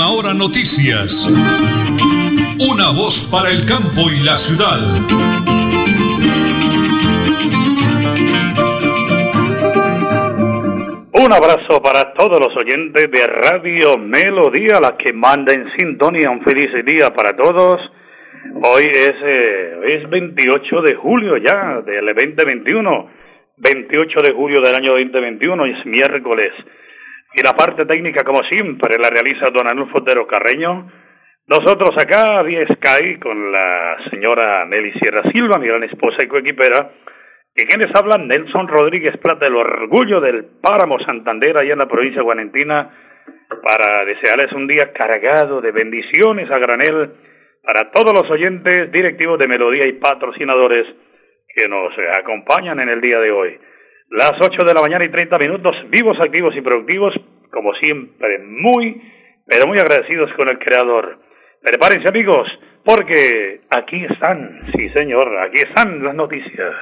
Última Hora Noticias. Una voz para el campo y la ciudad. Un abrazo para todos los oyentes de Radio Melodía, la que manda en sintonía. Un feliz día para todos. Hoy es, eh, es 28 de julio ya del 2021. 28 de julio del año 2021, es miércoles. Y la parte técnica, como siempre, la realiza don Anulfo Otero Carreño. Nosotros acá, vía Sky, con la señora Nelly Sierra Silva, mi gran esposa y coequipera, y quienes hablan, Nelson Rodríguez Plata, el orgullo del Páramo Santander, allá en la provincia de Guarentina, para desearles un día cargado de bendiciones a granel para todos los oyentes, directivos de Melodía y patrocinadores que nos acompañan en el día de hoy. Las 8 de la mañana y 30 minutos, vivos, activos y productivos, como siempre, muy, pero muy agradecidos con el Creador. Prepárense amigos, porque aquí están, sí señor, aquí están las noticias.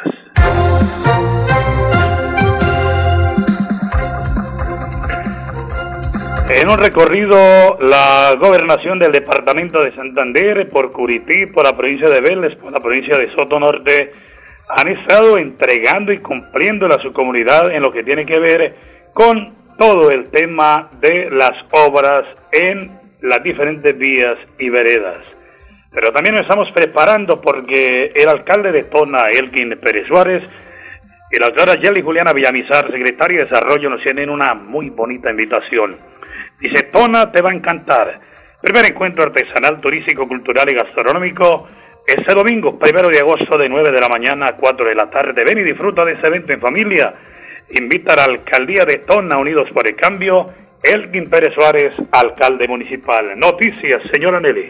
En un recorrido, la gobernación del departamento de Santander, por Curití, por la provincia de Vélez, por la provincia de Soto Norte, han estado entregando y cumpliendo a su comunidad en lo que tiene que ver con todo el tema de las obras en las diferentes vías y veredas. Pero también nos estamos preparando porque el alcalde de Tona, Elkin Pérez Suárez, y la doctora Jelly Juliana Villamizar, secretaria de Desarrollo, nos tienen una muy bonita invitación. Dice, Tona te va a encantar. Primer encuentro artesanal, turístico, cultural y gastronómico este domingo, primero de agosto, de 9 de la mañana a 4 de la tarde. Ven y disfruta de este evento en familia. Invita a la alcaldía de Tona, Unidos por el Cambio, Elgin Pérez Suárez, alcalde municipal. Noticias, señora Nelly.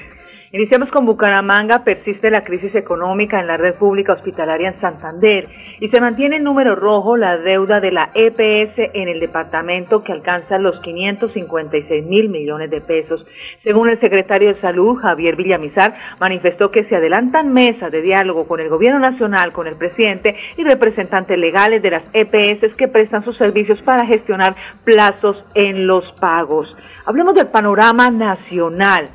Iniciamos con Bucaramanga. Persiste la crisis económica en la red pública hospitalaria en Santander y se mantiene en número rojo la deuda de la EPS en el departamento que alcanza los 556 mil millones de pesos. Según el secretario de Salud, Javier Villamizar, manifestó que se adelantan mesas de diálogo con el gobierno nacional, con el presidente y representantes legales de las EPS que prestan sus servicios para gestionar plazos en los pagos. Hablemos del panorama nacional.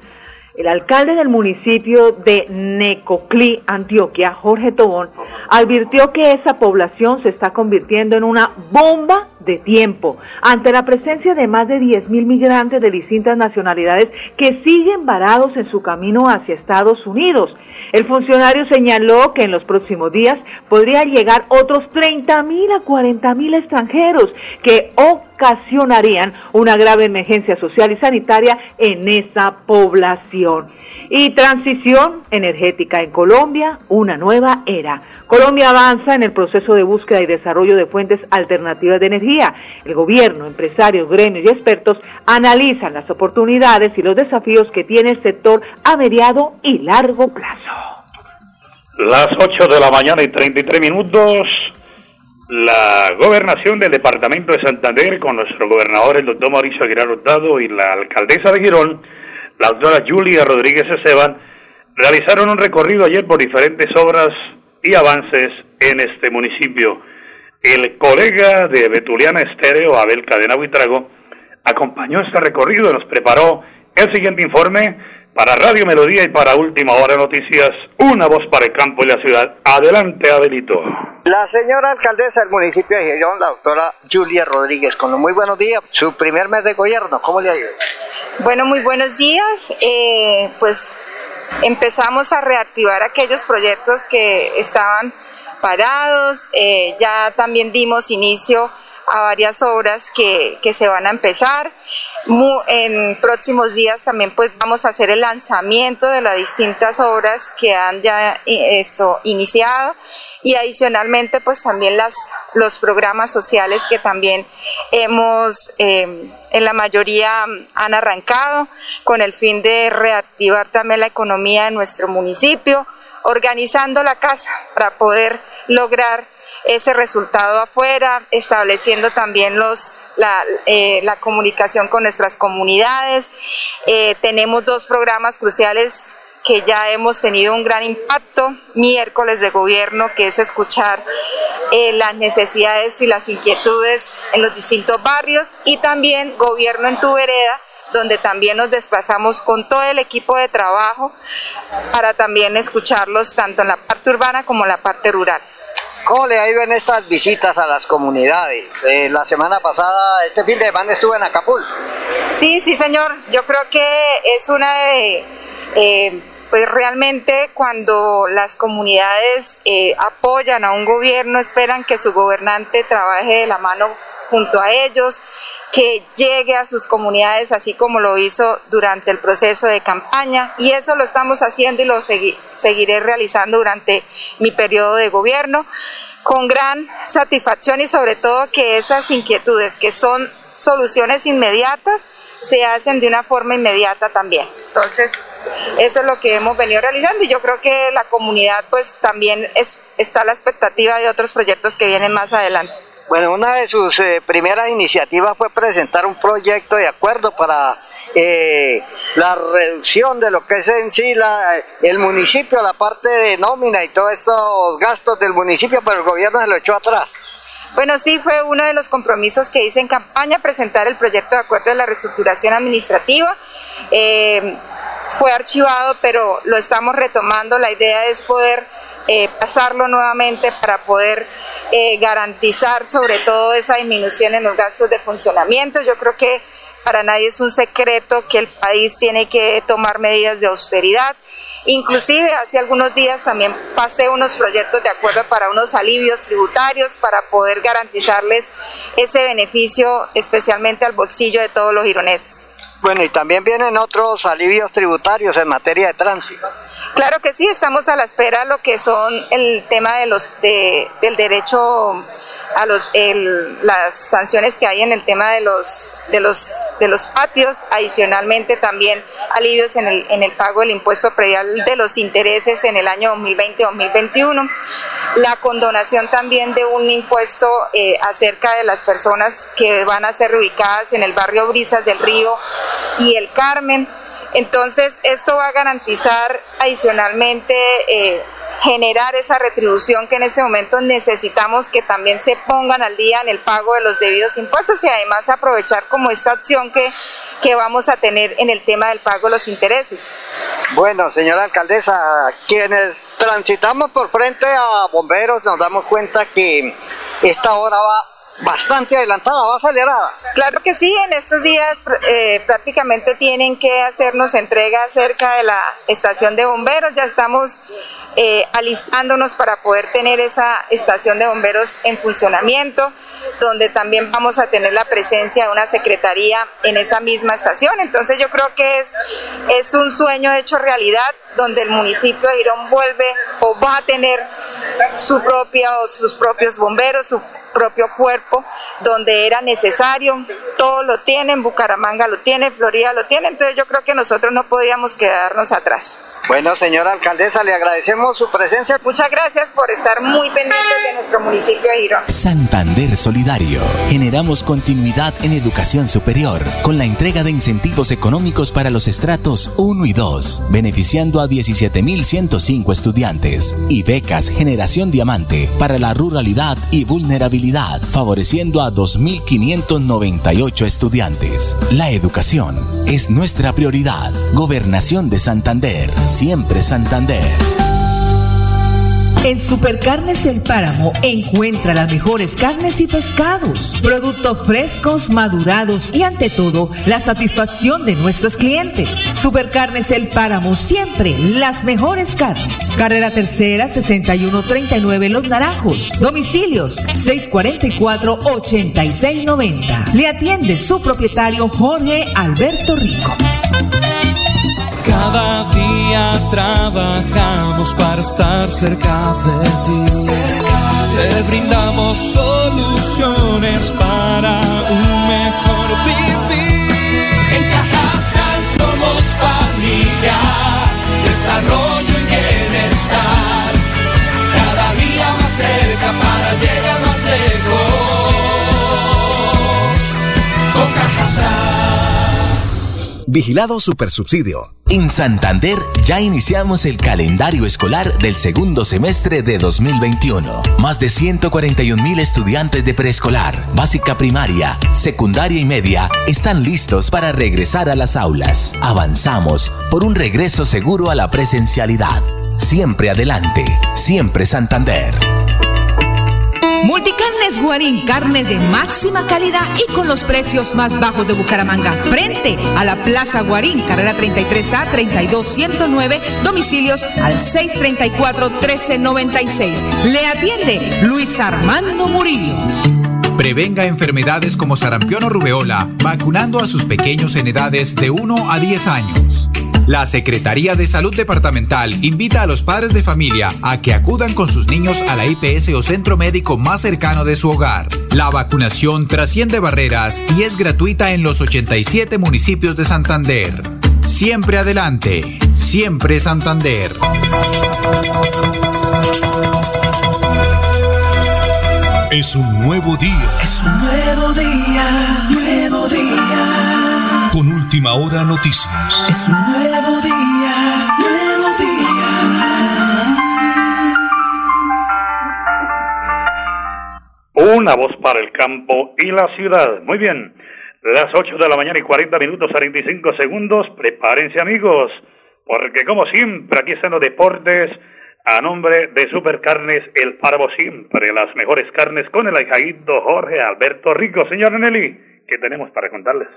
El alcalde del municipio de Necoclí, Antioquia, Jorge Tobón, advirtió que esa población se está convirtiendo en una bomba de tiempo ante la presencia de más de 10.000 migrantes de distintas nacionalidades que siguen varados en su camino hacia Estados Unidos. El funcionario señaló que en los próximos días podrían llegar otros 30.000 a 40.000 extranjeros que ocasionarían una grave emergencia social y sanitaria en esa población. Y transición energética en Colombia, una nueva era. Colombia avanza en el proceso de búsqueda y desarrollo de fuentes alternativas de energía. El gobierno, empresarios, gremios y expertos analizan las oportunidades y los desafíos que tiene el sector a mediado y largo plazo. Las 8 de la mañana y 33 minutos. La gobernación del departamento de Santander con nuestro gobernador, el doctor Mauricio Aguilar Hurtado, y la alcaldesa de Girón, la doctora Julia Rodríguez Esteban, realizaron un recorrido ayer por diferentes obras y avances en este municipio. El colega de Betuliana Estéreo, Abel Cadena Buitrago, acompañó este recorrido y nos preparó el siguiente informe para Radio Melodía y para Última Hora Noticias, una voz para el campo y la ciudad. Adelante, Abelito. La señora alcaldesa del municipio de Girón, la doctora Julia Rodríguez, con los muy buenos días. Su primer mes de gobierno, ¿cómo le ido? Bueno, muy buenos días. Eh, pues empezamos a reactivar aquellos proyectos que estaban parados. Eh, ya también dimos inicio a varias obras que, que se van a empezar. en próximos días también pues vamos a hacer el lanzamiento de las distintas obras que han ya eh, esto iniciado y adicionalmente pues también las, los programas sociales que también hemos em, en la mayoría han arrancado con el fin de reactivar también la economía de nuestro municipio, organizando la casa para poder lograr ese resultado afuera, estableciendo también los, la, eh, la comunicación con nuestras comunidades. Eh, tenemos dos programas cruciales que ya hemos tenido un gran impacto, miércoles de gobierno, que es escuchar eh, las necesidades y las inquietudes en los distintos barrios y también gobierno en tu vereda donde también nos desplazamos con todo el equipo de trabajo para también escucharlos tanto en la parte urbana como en la parte rural. ¿Cómo le ha ido en estas visitas a las comunidades? Eh, la semana pasada, este fin de semana estuve en Acapulco. Sí, sí, señor. Yo creo que es una de... Eh, pues realmente cuando las comunidades eh, apoyan a un gobierno, esperan que su gobernante trabaje de la mano junto a ellos, que llegue a sus comunidades así como lo hizo durante el proceso de campaña y eso lo estamos haciendo y lo seguiré realizando durante mi periodo de gobierno con gran satisfacción y sobre todo que esas inquietudes que son soluciones inmediatas se hacen de una forma inmediata también. Entonces, eso es lo que hemos venido realizando y yo creo que la comunidad pues también es, está a la expectativa de otros proyectos que vienen más adelante. Bueno, una de sus eh, primeras iniciativas fue presentar un proyecto de acuerdo para eh, la reducción de lo que es en sí la, el municipio, la parte de nómina y todos estos gastos del municipio, pero el gobierno se lo echó atrás. Bueno, sí, fue uno de los compromisos que hice en campaña, presentar el proyecto de acuerdo de la reestructuración administrativa. Eh, fue archivado, pero lo estamos retomando. La idea es poder pasarlo nuevamente para poder eh, garantizar sobre todo esa disminución en los gastos de funcionamiento. Yo creo que para nadie es un secreto que el país tiene que tomar medidas de austeridad. Inclusive hace algunos días también pasé unos proyectos de acuerdo para unos alivios tributarios para poder garantizarles ese beneficio especialmente al bolsillo de todos los gironeses. Bueno, y también vienen otros alivios tributarios en materia de tránsito. Claro que sí, estamos a la espera lo que son el tema de los de, del derecho a los las sanciones que hay en el tema de los de los de los patios, adicionalmente también alivios en el, en el pago del impuesto predial de los intereses en el año 2020-2021 la condonación también de un impuesto eh, acerca de las personas que van a ser reubicadas en el barrio Brisas del Río y el Carmen. Entonces, esto va a garantizar adicionalmente eh, generar esa retribución que en este momento necesitamos que también se pongan al día en el pago de los debidos impuestos y además aprovechar como esta opción que, que vamos a tener en el tema del pago de los intereses. Bueno, señora alcaldesa, quienes transitamos por frente a bomberos nos damos cuenta que esta hora va bastante adelantada, va acelerada. Claro que sí, en estos días eh, prácticamente tienen que hacernos entrega cerca de la estación de bomberos, ya estamos eh, alistándonos para poder tener esa estación de bomberos en funcionamiento donde también vamos a tener la presencia de una secretaría en esa misma estación. Entonces yo creo que es, es un sueño hecho realidad, donde el municipio de Girón vuelve o va a tener su propia, sus propios bomberos, su propio cuerpo, donde era necesario, todo lo tienen, Bucaramanga lo tiene, Florida lo tiene, entonces yo creo que nosotros no podíamos quedarnos atrás. Bueno, señora alcaldesa, le agradecemos su presencia. Muchas gracias por estar muy pendientes de nuestro municipio de Girón. Santander Solidario. Generamos continuidad en educación superior con la entrega de incentivos económicos para los estratos 1 y 2, beneficiando a 17.105 estudiantes y becas Generación Diamante para la ruralidad y vulnerabilidad, favoreciendo a 2.598 estudiantes. La educación es nuestra prioridad. Gobernación de Santander siempre Santander. En Supercarnes El Páramo encuentra las mejores carnes y pescados, productos frescos, madurados y ante todo la satisfacción de nuestros clientes. Supercarnes El Páramo siempre las mejores carnes. Carrera Tercera 6139 Los Naranjos. Domicilios 644 8690. Le atiende su propietario Jorge Alberto Rico. Cada día trabajamos para estar cerca de ti. Te brindamos soluciones para un mejor vivir. En Cajasal somos familia, desarrollo y bienestar. Vigilado Supersubsidio. En Santander ya iniciamos el calendario escolar del segundo semestre de 2021. Más de 141 mil estudiantes de preescolar, básica primaria, secundaria y media están listos para regresar a las aulas. Avanzamos por un regreso seguro a la presencialidad. Siempre adelante, siempre Santander. Multicarnes Guarín, carne de máxima calidad y con los precios más bajos de Bucaramanga. Frente a la Plaza Guarín, carrera 33A 32109, domicilios al 634 1396. Le atiende Luis Armando Murillo. Prevenga enfermedades como sarampión o rubeola, vacunando a sus pequeños en edades de 1 a 10 años. La Secretaría de Salud Departamental invita a los padres de familia a que acudan con sus niños a la IPS o centro médico más cercano de su hogar. La vacunación trasciende barreras y es gratuita en los 87 municipios de Santander. Siempre adelante, siempre Santander. Es un nuevo día. Es un nuevo día, nuevo día. Con última hora noticias. Es un nuevo día, nuevo día. Una voz para el campo y la ciudad. Muy bien. Las 8 de la mañana y 40 minutos 45 segundos. Prepárense amigos. Porque como siempre aquí están los deportes a nombre de Supercarnes El Páramo Siempre, las mejores carnes con el ahijadito Jorge Alberto Rico. Señor Nelly, ¿qué tenemos para contarles?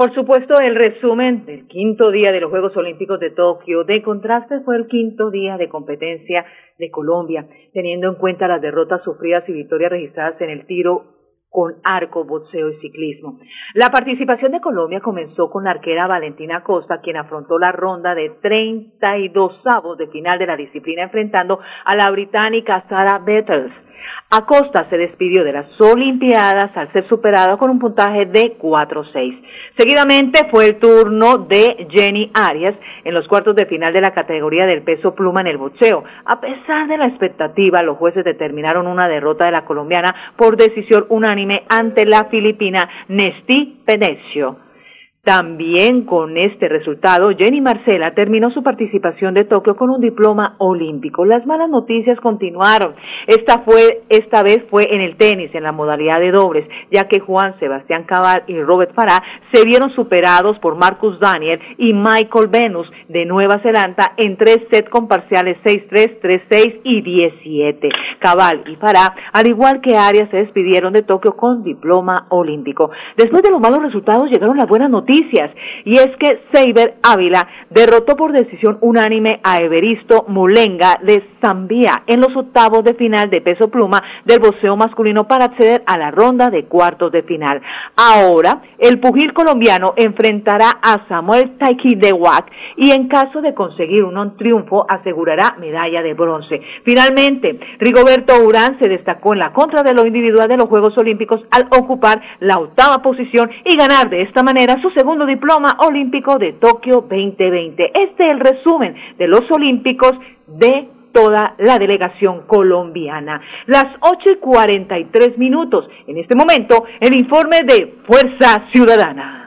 Por supuesto, el resumen del quinto día de los Juegos Olímpicos de Tokio. De contraste fue el quinto día de competencia de Colombia, teniendo en cuenta las derrotas sufridas y victorias registradas en el tiro con arco, boxeo y ciclismo. La participación de Colombia comenzó con la arquera Valentina Costa, quien afrontó la ronda de 32 avos de final de la disciplina enfrentando a la británica Sarah Bettles. Acosta se despidió de las Olimpiadas al ser superado con un puntaje de 4-6. Seguidamente fue el turno de Jenny Arias en los cuartos de final de la categoría del peso pluma en el boxeo. A pesar de la expectativa, los jueces determinaron una derrota de la colombiana por decisión unánime ante la filipina Nesti Pedecio. También con este resultado, Jenny Marcela terminó su participación de Tokio con un diploma olímpico. Las malas noticias continuaron. Esta fue, esta vez fue en el tenis, en la modalidad de dobles, ya que Juan Sebastián Cabal y Robert Farah se vieron superados por Marcus Daniel y Michael Venus de Nueva Zelanda en tres sets con parciales 6-3, 3-6 y 17. Cabal y Farah, al igual que Arias, se despidieron de Tokio con diploma olímpico. Después de los malos resultados llegaron las buenas noticias y es que Seiber Ávila derrotó por decisión unánime a Everisto Mulenga de Zambia en los octavos de final de peso pluma del boxeo masculino para acceder a la ronda de cuartos de final. Ahora, el pugil colombiano enfrentará a Samuel Taiki de Wack y en caso de conseguir un triunfo asegurará medalla de bronce. Finalmente, Rigoberto Urán se destacó en la contra de lo individual de los Juegos Olímpicos al ocupar la octava posición y ganar de esta manera su segundo diploma olímpico de Tokio 2020. Este es el resumen de los Olímpicos de toda la delegación colombiana. Las 8 y 43 minutos. En este momento, el informe de Fuerza Ciudadana.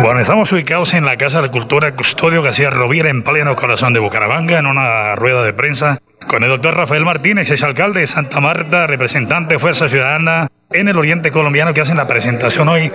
Bueno, estamos ubicados en la Casa de Cultura Custodio García Rovira, en pleno corazón de Bucaramanga, en una rueda de prensa con el doctor Rafael Martínez, exalcalde de Santa Marta, representante de Fuerza Ciudadana en el Oriente Colombiano, que hacen la presentación hoy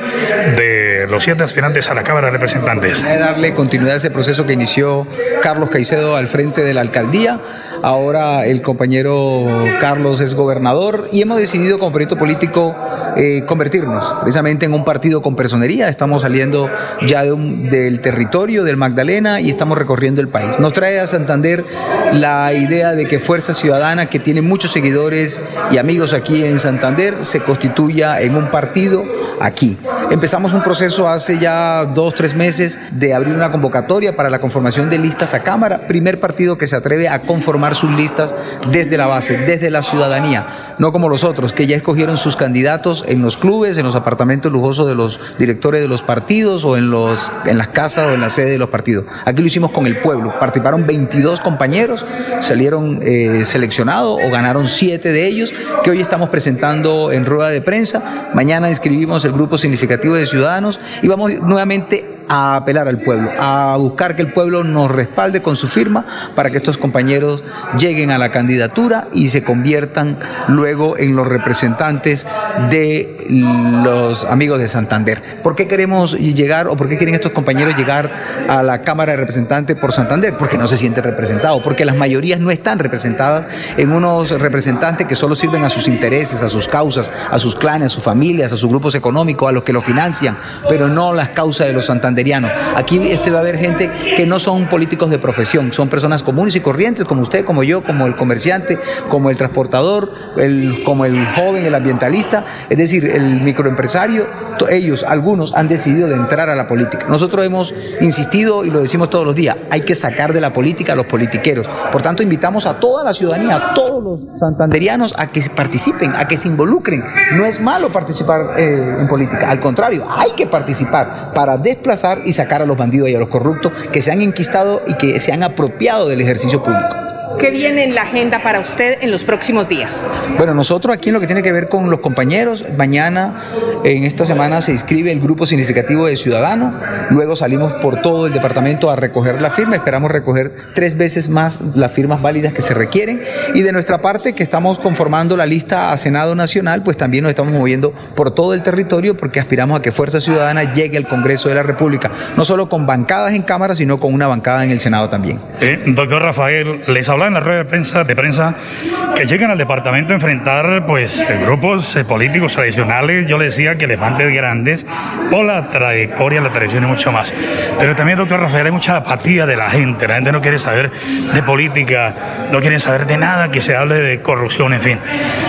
de los siete aspirantes a la Cámara de Representantes. Darle continuidad a ese proceso que inició Carlos Caicedo al frente de la alcaldía. Ahora el compañero Carlos es gobernador y hemos decidido como proyecto político eh, convertirnos precisamente en un partido con personería. Estamos saliendo ya del territorio del Magdalena y estamos recorriendo el país. Nos trae a Santander la idea de que Fuerza Ciudadana, que tiene muchos seguidores y amigos aquí en Santander, se constituya en un partido aquí. Empezamos un proceso hace ya dos, tres meses de abrir una convocatoria para la conformación de listas a Cámara, primer partido que se atreve a conformar sus listas desde la base, desde la ciudadanía, no como los otros que ya escogieron sus candidatos en los clubes, en los apartamentos lujosos de los directores de los partidos o en, los, en las casas o en la sede de los partidos. Aquí lo hicimos con el pueblo, participaron 22 compañeros, salieron eh, seleccionados o ganaron 7 de ellos que hoy estamos presentando en rueda de prensa. Mañana inscribimos el grupo significativo de ciudadanos y vamos nuevamente a apelar al pueblo, a buscar que el pueblo nos respalde con su firma para que estos compañeros lleguen a la candidatura y se conviertan luego en los representantes de los amigos de Santander. ¿Por qué queremos llegar o por qué quieren estos compañeros llegar a la Cámara de Representantes por Santander? Porque no se sienten representados, porque las mayorías no están representadas en unos representantes que solo sirven a sus intereses, a sus causas, a sus clanes, a sus familias, a sus grupos económicos, a los que lo financian, pero no las causas de los santanderianos. Aquí este va a haber gente que no son políticos de profesión, son personas comunes y corrientes como usted, como yo, como el comerciante, como el transportador, el, como el joven, el ambientalista, es decir, el microempresario, ellos, algunos han decidido de entrar a la política. Nosotros hemos insistido y lo decimos todos los días, hay que sacar de la política a los politiqueros. Por tanto, invitamos a toda la ciudadanía, a todos los santanderianos a que participen, a que se involucren. No es malo participar eh, en política, al contrario, hay que participar para desplazar y sacar a los bandidos y a los corruptos que se han enquistado y que se han apropiado del ejercicio público. ¿Qué viene en la agenda para usted en los próximos días? Bueno, nosotros aquí en lo que tiene que ver con los compañeros, mañana, en esta semana se inscribe el grupo significativo de ciudadanos, luego salimos por todo el departamento a recoger la firma, esperamos recoger tres veces más las firmas válidas que se requieren y de nuestra parte que estamos conformando la lista a Senado Nacional, pues también nos estamos moviendo por todo el territorio porque aspiramos a que Fuerza Ciudadana llegue al Congreso de la República, no solo con bancadas en Cámara, sino con una bancada en el Senado también. Eh, doctor Rafael, les habla en la red de prensa, de prensa que llegan al departamento a enfrentar pues eh, grupos eh, políticos tradicionales, yo le decía que elefantes grandes, por la trayectoria, la tradición y mucho más. Pero también, doctor Rafael, hay mucha apatía de la gente, la gente no quiere saber de política, no quiere saber de nada que se hable de corrupción, en fin.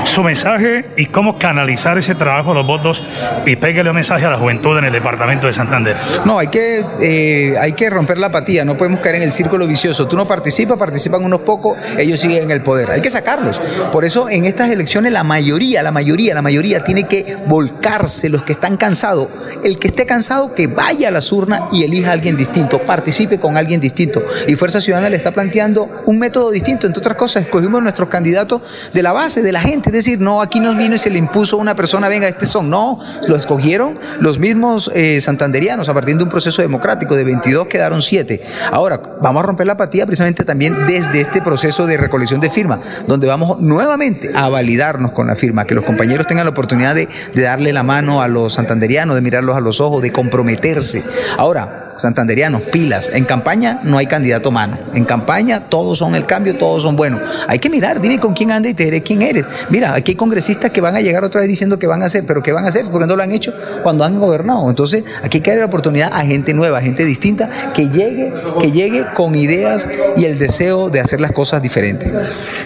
Su mensaje y cómo canalizar ese trabajo, los votos y pégale un mensaje a la juventud en el departamento de Santander. No, hay que, eh, hay que romper la apatía, no podemos caer en el círculo vicioso. Tú no participas, participan unos pocos, ellos siguen en el poder. Hay que sacarlos. Por eso en estas elecciones la mayoría, la mayoría, la mayoría tiene que volcarse los que están cansados. El que esté cansado que vaya a las urnas y elija a alguien distinto, participe con alguien distinto. Y Fuerza Ciudadana le está planteando un método distinto. Entre otras cosas, escogimos nuestros candidatos de la base, de la gente. Es decir, no, aquí nos vino y se le impuso una persona, venga, este son. No, lo escogieron los mismos eh, santanderianos a partir de un proceso democrático. De 22 quedaron 7. Ahora, vamos a romper la apatía precisamente también desde este proceso de recolección de firmas, donde vamos nuevamente a validarnos con la firma, que los compañeros tengan la oportunidad de, de darle la mano a los santanderianos, de mirarlos a los ojos, de comprometerse. Ahora, santanderianos, pilas. En campaña no hay candidato mano. En campaña todos son el cambio, todos son buenos. Hay que mirar, dime con quién anda y te diré quién eres. Mira, aquí hay congresistas que van a llegar otra vez diciendo que van a hacer, pero ¿qué van a hacer? Porque no lo han hecho cuando han gobernado. Entonces, aquí hay que darle la oportunidad a gente nueva, a gente distinta, que llegue, que llegue con ideas y el deseo de hacer las cosas diferentes.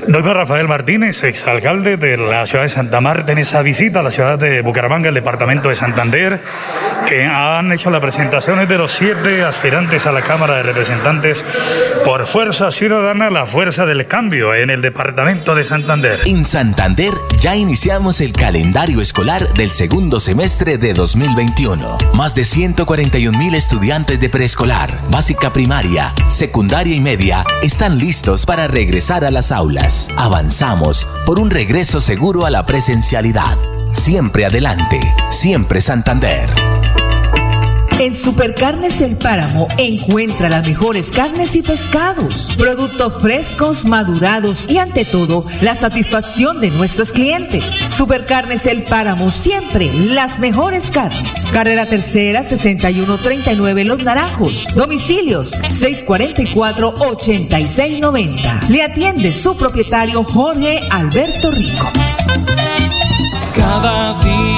Doctor Rafael Martínez, exalcalde de la ciudad de Santa Marta, en esa visita a la ciudad de Bucaramanga, el departamento de Santander, que han hecho las presentaciones de los siete aspirantes a la Cámara de Representantes por Fuerza Ciudadana, la fuerza del cambio en el departamento de Santander. En Santander ya iniciamos el calendario escolar del segundo semestre de 2021. Más de 141 mil estudiantes de preescolar, básica primaria, secundaria y media están listos para regresar a las aulas. Avanzamos por un regreso seguro a la presencialidad. Siempre adelante, siempre Santander. En Supercarnes El Páramo encuentra las mejores carnes y pescados, productos frescos, madurados y ante todo la satisfacción de nuestros clientes. Supercarnes El Páramo siempre las mejores carnes. Carrera Tercera 6139 Los Naranjos. Domicilios 644-8690. Le atiende su propietario Jorge Alberto Rico. Cada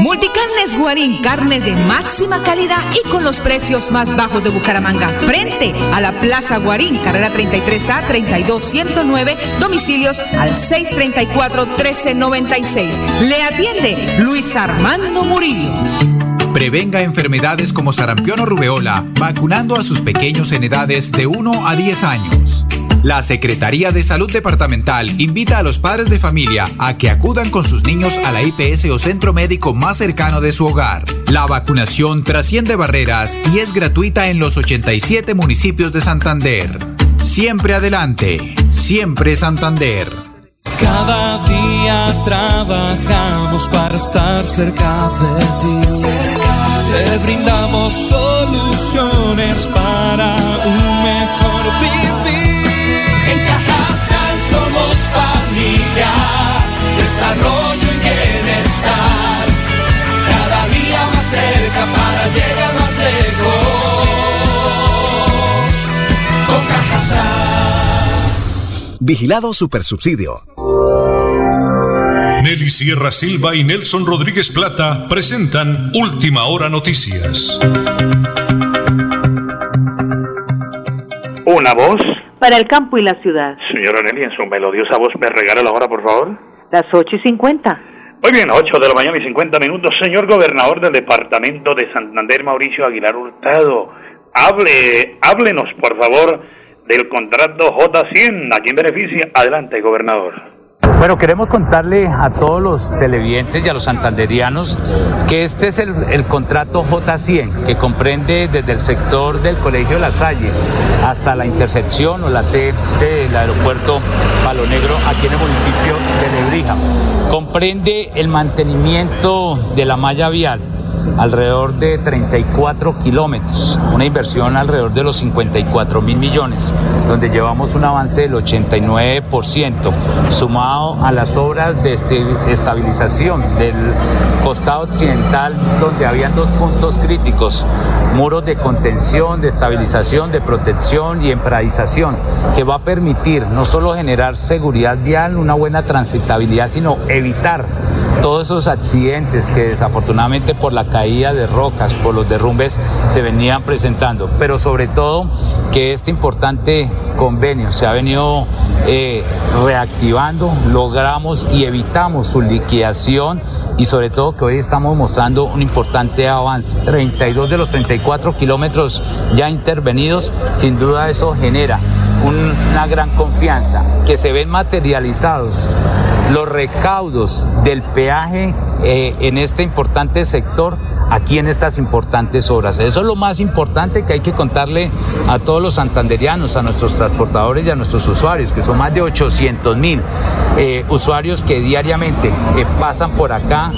Multicarnes Guarín, carne de máxima calidad y con los precios más bajos de Bucaramanga. Frente a la Plaza Guarín, carrera 33A 32109, domicilios al 634 1396. Le atiende Luis Armando Murillo. Prevenga enfermedades como sarampión o rubeola vacunando a sus pequeños en edades de 1 a 10 años. La Secretaría de Salud Departamental invita a los padres de familia a que acudan con sus niños a la IPS o centro médico más cercano de su hogar. La vacunación trasciende barreras y es gratuita en los 87 municipios de Santander. Siempre adelante, siempre Santander. Cada día trabajamos para estar cerca de ti. Te brindamos soluciones para un mejor vivir. Vigilado Supersubsidio. Nelly Sierra Silva y Nelson Rodríguez Plata presentan Última Hora Noticias. Una voz. Para el campo y la ciudad. Señora Nelly, en su melodiosa voz, ¿me regala la hora, por favor? Las 8 y 50. Muy bien, 8 de la mañana y 50 minutos. Señor gobernador del departamento de Santander, Mauricio Aguilar Hurtado, hable, háblenos, por favor, del contrato J100. ¿A quién beneficia? Adelante, gobernador. Bueno, queremos contarle a todos los televidentes y a los santanderianos que este es el, el contrato J100, que comprende desde el sector del Colegio La Salle hasta la intersección o la T del aeropuerto Palo Negro aquí en el municipio de Lebrija. Comprende el mantenimiento de la malla vial alrededor de 34 kilómetros, una inversión alrededor de los 54 mil millones, donde llevamos un avance del 89%, sumado a las obras de estabilización del costado occidental, donde habían dos puntos críticos, muros de contención, de estabilización, de protección y empradización, que va a permitir no solo generar seguridad vial, una buena transitabilidad, sino evitar todos esos accidentes que desafortunadamente por la caída de rocas, por los derrumbes, se venían presentando. Pero sobre todo que este importante convenio se ha venido eh, reactivando, logramos y evitamos su liquidación y sobre todo que hoy estamos mostrando un importante avance. 32 de los 34 kilómetros ya intervenidos, sin duda eso genera un- una gran confianza, que se ven materializados los recaudos del peaje eh, en este importante sector aquí en estas importantes obras. Eso es lo más importante que hay que contarle a todos los santanderianos, a nuestros transportadores y a nuestros usuarios, que son más de 800 mil eh, usuarios que diariamente eh, pasan por acá,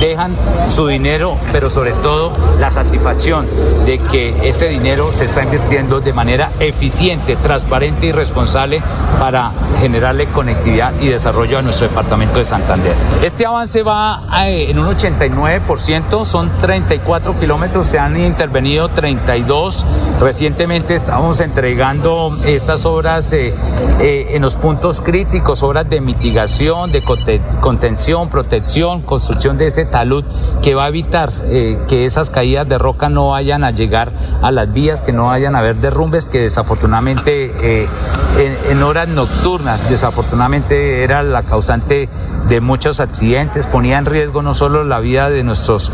dejan su dinero, pero sobre todo la satisfacción de que ese dinero se está invirtiendo de manera eficiente, transparente y responsable para generarle conectividad y desarrollo a nuestro departamento de Santander. Este avance va eh, en un 89%, son 34 kilómetros, se han intervenido 32. Recientemente estamos entregando estas obras eh, eh, en los puntos críticos, obras de mitigación, de conte- contención, protección, construcción de ese talud que va a evitar eh, que esas caídas de roca no vayan a llegar a las vías, que no vayan a haber derrumbes, que desafortunadamente en, en horas nocturnas, desafortunadamente era la causante de muchos accidentes, ponía en riesgo no solo la vida de nuestros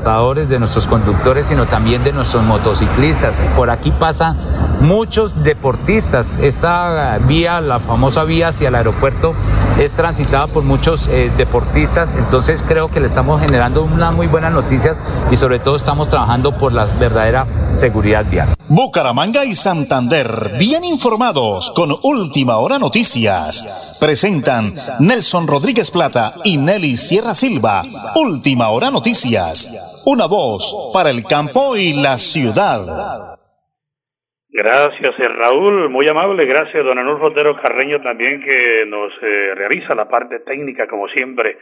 de nuestros conductores, sino también de nuestros motociclistas. Por aquí pasan muchos deportistas. Esta vía, la famosa vía hacia el aeropuerto, es transitada por muchos eh, deportistas, entonces creo que le estamos generando unas muy buenas noticias y sobre todo estamos trabajando por la verdadera seguridad vial. Bucaramanga y Santander, bien informados con Última Hora Noticias. Presentan Nelson Rodríguez Plata y Nelly Sierra Silva. Última Hora Noticias. Una voz para el campo y la ciudad. Gracias, eh, Raúl, muy amable. Gracias, don Anulfo Otero Carreño, también que nos eh, realiza la parte técnica, como siempre.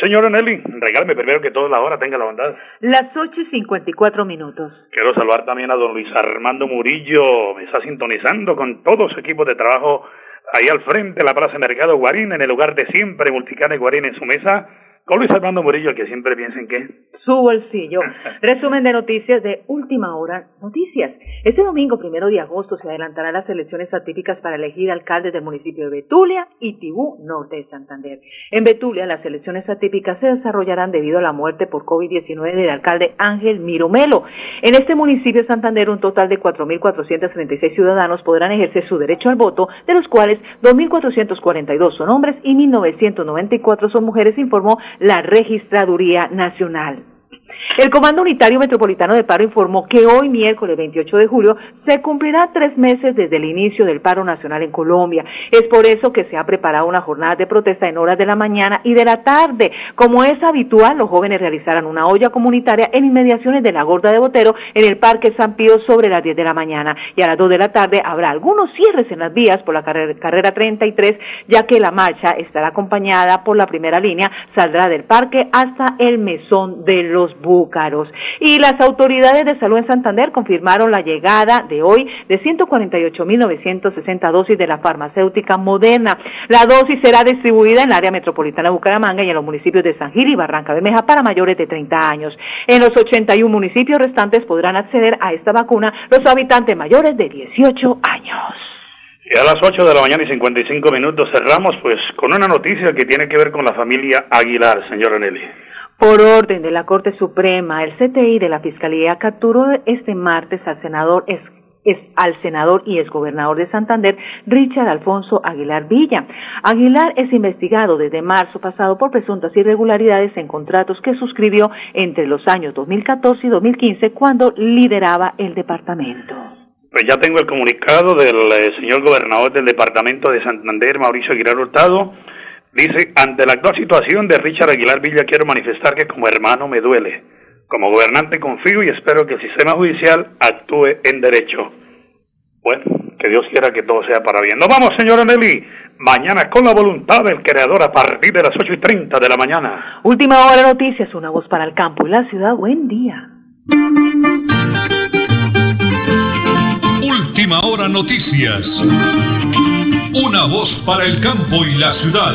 Señora Nelly, regálame primero que todo la hora, tenga la bondad. Las 8 y 54 minutos. Quiero saludar también a don Luis Armando Murillo, me está sintonizando con todo su equipo de trabajo ahí al frente de la Plaza Mercado Guarín, en el lugar de siempre, Multicane Guarín en su mesa. Con Luis Armando Murillo, que siempre piensa en qué. Su bolsillo. Resumen de noticias de Última Hora Noticias. Este domingo, primero de agosto, se adelantarán las elecciones atípicas para elegir alcaldes del municipio de Betulia y Tibú, norte de Santander. En Betulia, las elecciones atípicas se desarrollarán debido a la muerte por COVID-19 del alcalde Ángel Miromelo. En este municipio de Santander, un total de 4.436 ciudadanos podrán ejercer su derecho al voto, de los cuales 2.442 son hombres y 1.994 son mujeres, informó la Registraduría Nacional. El Comando Unitario Metropolitano de Paro informó que hoy, miércoles 28 de julio, se cumplirá tres meses desde el inicio del paro nacional en Colombia. Es por eso que se ha preparado una jornada de protesta en horas de la mañana y de la tarde. Como es habitual, los jóvenes realizarán una olla comunitaria en inmediaciones de la Gorda de Botero en el Parque San Pío sobre las 10 de la mañana. Y a las 2 de la tarde habrá algunos cierres en las vías por la carrera, carrera 33, ya que la marcha estará acompañada por la primera línea, saldrá del parque hasta el mesón de los búcaros. Y las autoridades de salud en Santander confirmaron la llegada de hoy de 148.960 dosis de la farmacéutica moderna. La dosis será distribuida en el área metropolitana de Bucaramanga y en los municipios de San Gil y Barranca Bermeja para mayores de 30 años. En los 81 municipios restantes podrán acceder a esta vacuna los habitantes mayores de 18 años. Y a las 8 de la mañana y 55 minutos cerramos pues con una noticia que tiene que ver con la familia Aguilar, señora Nelly. Por orden de la Corte Suprema, el CTI de la Fiscalía capturó este martes al senador es, es, al senador y exgobernador de Santander, Richard Alfonso Aguilar Villa. Aguilar es investigado desde marzo pasado por presuntas irregularidades en contratos que suscribió entre los años 2014 y 2015 cuando lideraba el departamento. Pues ya tengo el comunicado del eh, señor gobernador del departamento de Santander, Mauricio Aguilar Hurtado Dice, ante la actual situación de Richard Aguilar Villa, quiero manifestar que como hermano me duele. Como gobernante confío y espero que el sistema judicial actúe en derecho. Bueno, que Dios quiera que todo sea para bien. Nos vamos, señora Nelly. Mañana con la voluntad del creador a partir de las 8 y 30 de la mañana. Última hora noticias, una voz para el campo y la ciudad. Buen día. Última hora noticias. Una voz para el campo y la ciudad.